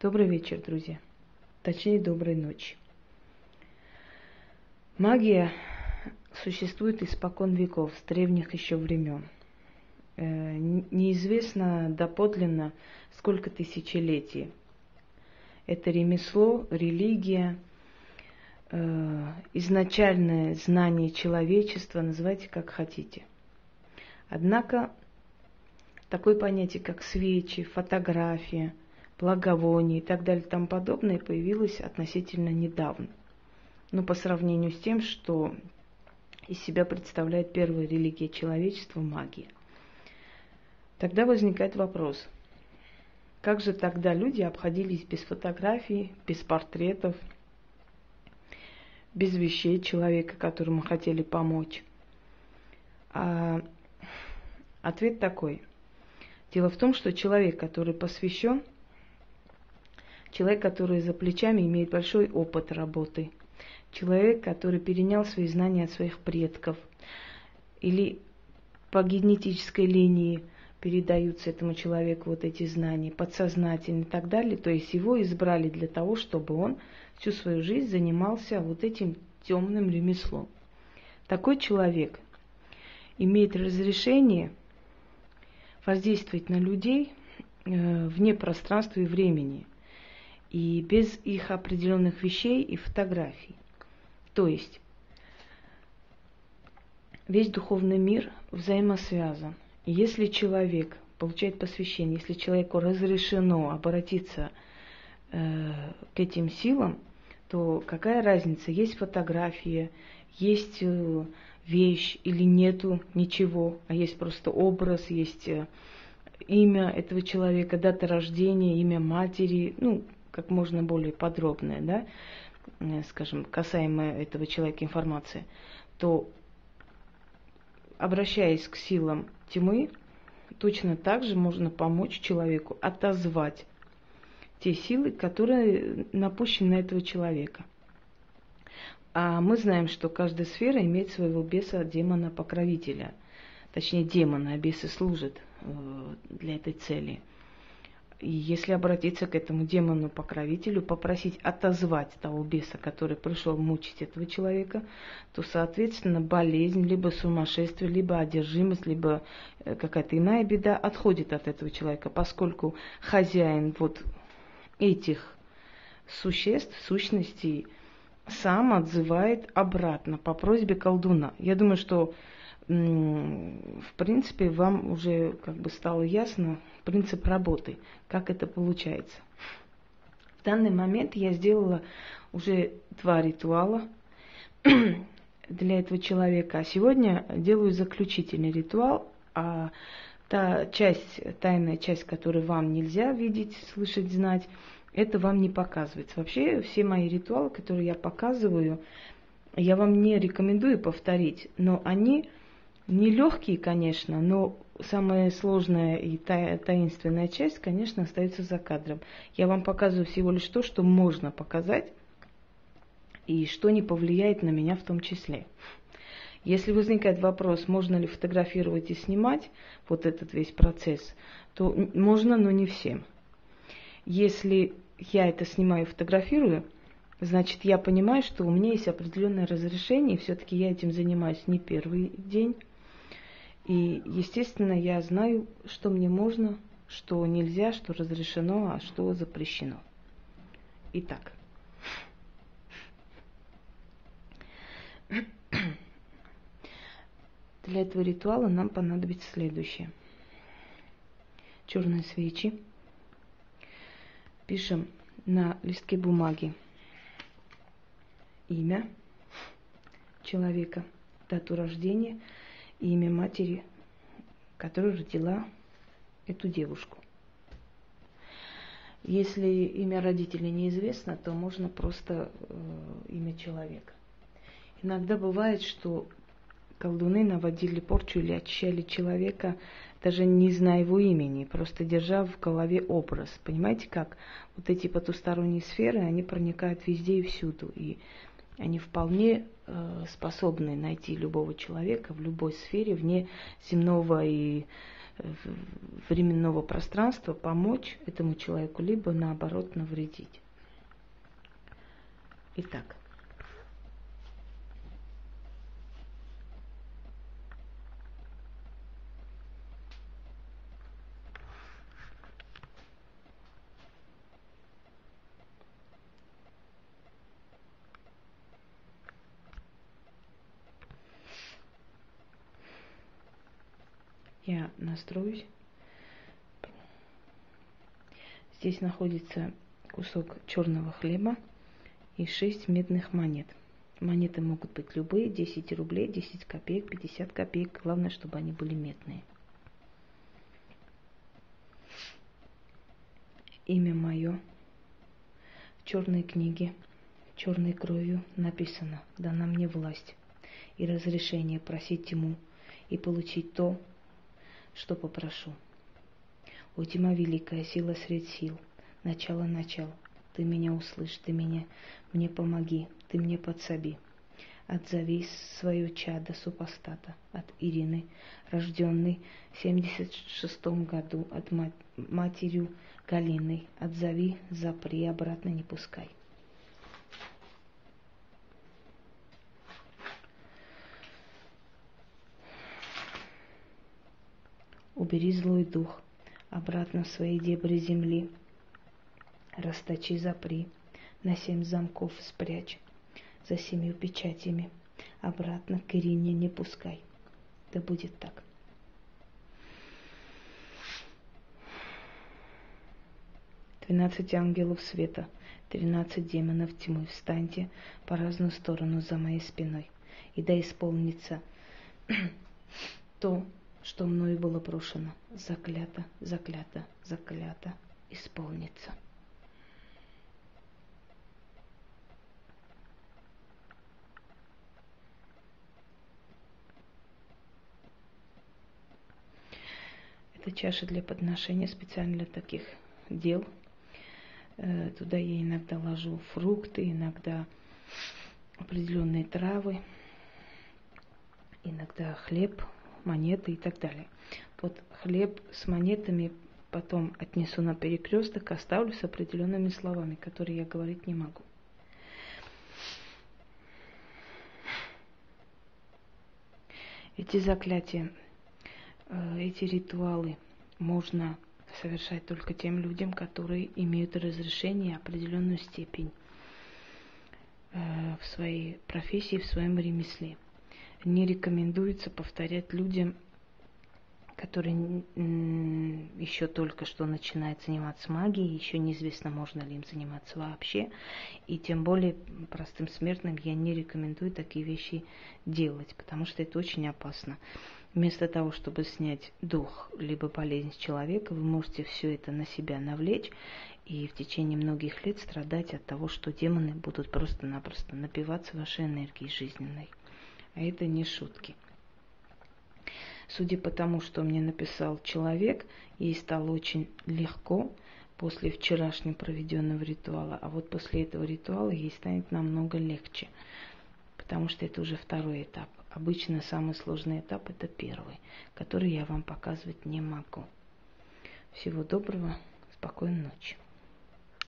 Добрый вечер, друзья. Точнее, доброй ночи. Магия существует испокон веков, с древних еще времен. Э, неизвестно доподлинно, сколько тысячелетий. Это ремесло, религия, э, изначальное знание человечества, называйте как хотите. Однако такое понятие, как свечи, фотография – благовоний и так далее и тому подобное появилось относительно недавно. Но по сравнению с тем, что из себя представляет первая религия человечества – магия. Тогда возникает вопрос, как же тогда люди обходились без фотографий, без портретов, без вещей человека, которому хотели помочь? А ответ такой. Дело в том, что человек, который посвящен – человек, который за плечами имеет большой опыт работы, человек, который перенял свои знания от своих предков, или по генетической линии передаются этому человеку вот эти знания, подсознательно и так далее. То есть его избрали для того, чтобы он всю свою жизнь занимался вот этим темным ремеслом. Такой человек имеет разрешение воздействовать на людей э, вне пространства и времени – и без их определенных вещей и фотографий. То есть весь духовный мир взаимосвязан. И если человек получает посвящение, если человеку разрешено обратиться э, к этим силам, то какая разница, есть фотография, есть э, вещь или нету ничего, а есть просто образ, есть э, имя этого человека, дата рождения, имя матери, ну, как можно более подробная, да, э, скажем, касаемо этого человека информации, то обращаясь к силам тьмы, точно так же можно помочь человеку отозвать те силы, которые напущены на этого человека. А мы знаем, что каждая сфера имеет своего беса, демона, покровителя. Точнее, демона, а бесы служат э, для этой цели – и если обратиться к этому демону-покровителю, попросить отозвать того беса, который пришел мучить этого человека, то, соответственно, болезнь, либо сумасшествие, либо одержимость, либо э, какая-то иная беда отходит от этого человека, поскольку хозяин вот этих существ, сущностей, сам отзывает обратно по просьбе колдуна. Я думаю, что в принципе, вам уже как бы стало ясно принцип работы, как это получается. В данный момент я сделала уже два ритуала для этого человека, а сегодня делаю заключительный ритуал, а та часть, тайная часть, которую вам нельзя видеть, слышать, знать, это вам не показывается. Вообще все мои ритуалы, которые я показываю, я вам не рекомендую повторить, но они Нелегкие, конечно, но самая сложная и таинственная часть, конечно, остается за кадром. Я вам показываю всего лишь то, что можно показать, и что не повлияет на меня в том числе. Если возникает вопрос, можно ли фотографировать и снимать вот этот весь процесс, то можно, но не всем. Если я это снимаю и фотографирую, значит, я понимаю, что у меня есть определенное разрешение, и все-таки я этим занимаюсь не первый день, и, естественно, я знаю, что мне можно, что нельзя, что разрешено, а что запрещено. Итак. Для этого ритуала нам понадобится следующее. Черные свечи. Пишем на листке бумаги имя человека, дату рождения – имя матери, которая родила эту девушку. Если имя родителей неизвестно, то можно просто э, имя человека. Иногда бывает, что колдуны наводили порчу или очищали человека, даже не зная его имени, просто держа в голове образ. Понимаете как? Вот эти потусторонние сферы, они проникают везде и всюду. И они вполне э, способны найти любого человека в любой сфере, вне земного и временного пространства помочь этому человеку, либо наоборот навредить. Итак, я настроюсь. Здесь находится кусок черного хлеба и 6 медных монет. Монеты могут быть любые, 10 рублей, 10 копеек, 50 копеек. Главное, чтобы они были медные. Имя мое в черной книге, черной кровью написано, дана мне власть и разрешение просить ему и получить то, что попрошу. У тьма великая сила средь сил, начало начал. Ты меня услышь, ты меня, мне помоги, ты мне подсоби. Отзови свое чадо супостата от Ирины, рожденной в 76 году от матерью Галиной. Отзови, запри, обратно не пускай. Убери злой дух обратно в свои дебри земли. Расточи запри, на семь замков спрячь, за семью печатями. Обратно к Ирине не пускай. Да будет так. Двенадцать ангелов света, тринадцать демонов тьмы, встаньте по разную сторону за моей спиной, и да исполнится то, что мною было брошено, заклято, заклято, заклято, исполнится. Это чаша для подношения специально для таких дел. Э, туда я иногда ложу фрукты, иногда определенные травы, иногда хлеб монеты и так далее. Вот хлеб с монетами потом отнесу на перекресток, оставлю с определенными словами, которые я говорить не могу. Эти заклятия, э, эти ритуалы можно совершать только тем людям, которые имеют разрешение определенную степень э, в своей профессии, в своем ремесле не рекомендуется повторять людям, которые еще только что начинают заниматься магией, еще неизвестно, можно ли им заниматься вообще. И тем более простым смертным я не рекомендую такие вещи делать, потому что это очень опасно. Вместо того, чтобы снять дух либо болезнь с человека, вы можете все это на себя навлечь и в течение многих лет страдать от того, что демоны будут просто-напросто напиваться вашей энергией жизненной. А это не шутки. Судя по тому, что мне написал человек, ей стало очень легко после вчерашнего проведенного ритуала, а вот после этого ритуала ей станет намного легче, потому что это уже второй этап. Обычно самый сложный этап это первый, который я вам показывать не могу. Всего доброго, спокойной ночи.